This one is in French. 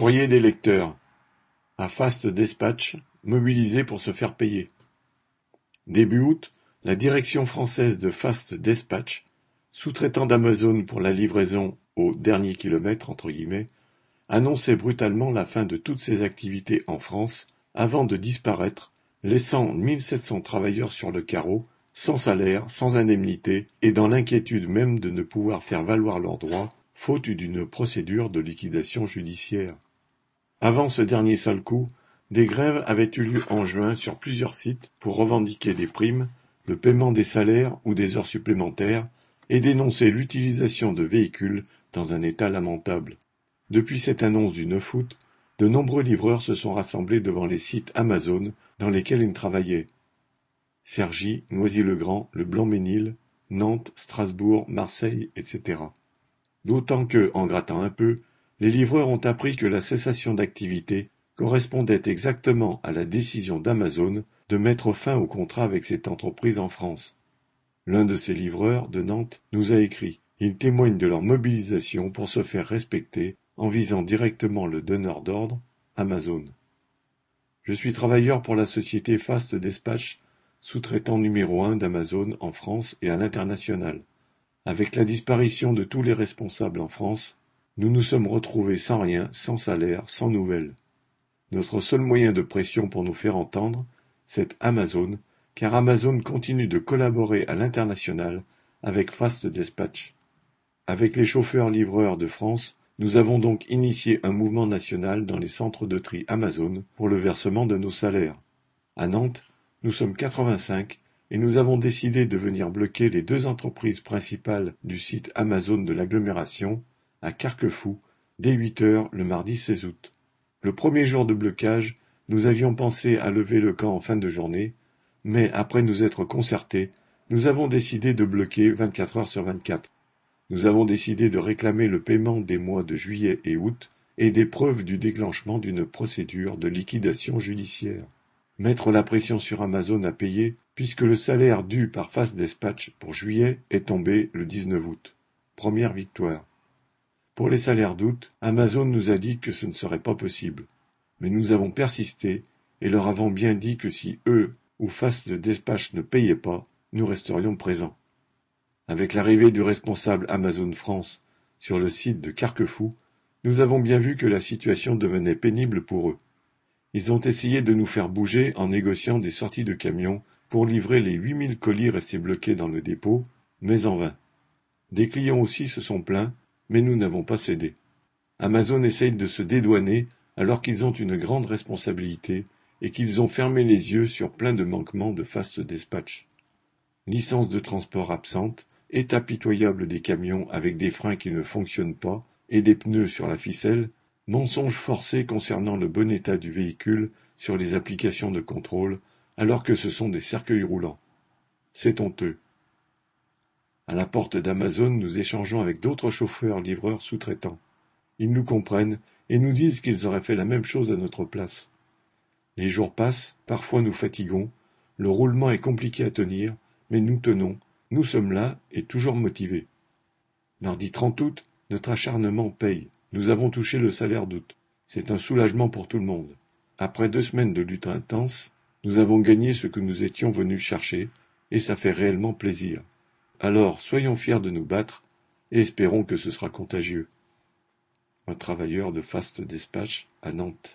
Courrier des lecteurs. À Fast Dispatch, mobilisé pour se faire payer. Début août, la direction française de Fast Dispatch, sous-traitant d'Amazon pour la livraison au dernier kilomètre entre guillemets, annonçait brutalement la fin de toutes ses activités en France avant de disparaître, laissant 1700 travailleurs sur le carreau, sans salaire, sans indemnité et dans l'inquiétude même de ne pouvoir faire valoir leurs droits faute d'une procédure de liquidation judiciaire. Avant ce dernier sale coup, des grèves avaient eu lieu en juin sur plusieurs sites pour revendiquer des primes, le paiement des salaires ou des heures supplémentaires et dénoncer l'utilisation de véhicules dans un état lamentable. Depuis cette annonce du 9 août, de nombreux livreurs se sont rassemblés devant les sites Amazon dans lesquels ils travaillaient. Cergy, Noisy-le-Grand, le Blanc-Ménil, Nantes, Strasbourg, Marseille, etc. D'autant que, en grattant un peu, les livreurs ont appris que la cessation d'activité correspondait exactement à la décision d'Amazon de mettre fin au contrat avec cette entreprise en France. L'un de ces livreurs, de Nantes, nous a écrit. Ils témoignent de leur mobilisation pour se faire respecter en visant directement le donneur d'ordre, Amazon. Je suis travailleur pour la société Fast Dispatch, sous-traitant numéro un d'Amazon en France et à l'international. Avec la disparition de tous les responsables en France, nous nous sommes retrouvés sans rien, sans salaire, sans nouvelles. Notre seul moyen de pression pour nous faire entendre, c'est Amazon, car Amazon continue de collaborer à l'international avec Fast Dispatch. Avec les chauffeurs-livreurs de France, nous avons donc initié un mouvement national dans les centres de tri Amazon pour le versement de nos salaires. À Nantes, nous sommes 85 et nous avons décidé de venir bloquer les deux entreprises principales du site Amazon de l'agglomération, à Carquefou, dès huit heures le mardi 16 août. Le premier jour de blocage, nous avions pensé à lever le camp en fin de journée, mais après nous être concertés, nous avons décidé de bloquer 24 heures sur 24. Nous avons décidé de réclamer le paiement des mois de juillet et août et des preuves du déclenchement d'une procédure de liquidation judiciaire. Mettre la pression sur Amazon à payer puisque le salaire dû par Fast Dispatch pour juillet est tombé le 19 août. Première victoire. Pour les salaires d'août, Amazon nous a dit que ce ne serait pas possible. Mais nous avons persisté et leur avons bien dit que si eux ou Fast Dispatch ne payaient pas, nous resterions présents. Avec l'arrivée du responsable Amazon France sur le site de Carquefou, nous avons bien vu que la situation devenait pénible pour eux. Ils ont essayé de nous faire bouger en négociant des sorties de camions pour livrer les huit mille colis restés bloqués dans le dépôt, mais en vain. Des clients aussi se sont plaints, mais nous n'avons pas cédé. Amazon essaye de se dédouaner alors qu'ils ont une grande responsabilité et qu'ils ont fermé les yeux sur plein de manquements de fast dispatch. Licence de transport absente, état pitoyable des camions avec des freins qui ne fonctionnent pas et des pneus sur la ficelle, mensonges forcés concernant le bon état du véhicule sur les applications de contrôle, alors que ce sont des cercueils roulants. C'est honteux. À la porte d'Amazon, nous échangeons avec d'autres chauffeurs livreurs sous-traitants. Ils nous comprennent et nous disent qu'ils auraient fait la même chose à notre place. Les jours passent, parfois nous fatiguons, le roulement est compliqué à tenir, mais nous tenons, nous sommes là et toujours motivés. Mardi 30 août, notre acharnement paye. Nous avons touché le salaire d'août. C'est un soulagement pour tout le monde. Après deux semaines de lutte intense, nous avons gagné ce que nous étions venus chercher, et ça fait réellement plaisir. Alors soyons fiers de nous battre, et espérons que ce sera contagieux. Un travailleur de Fast Dispatch à Nantes.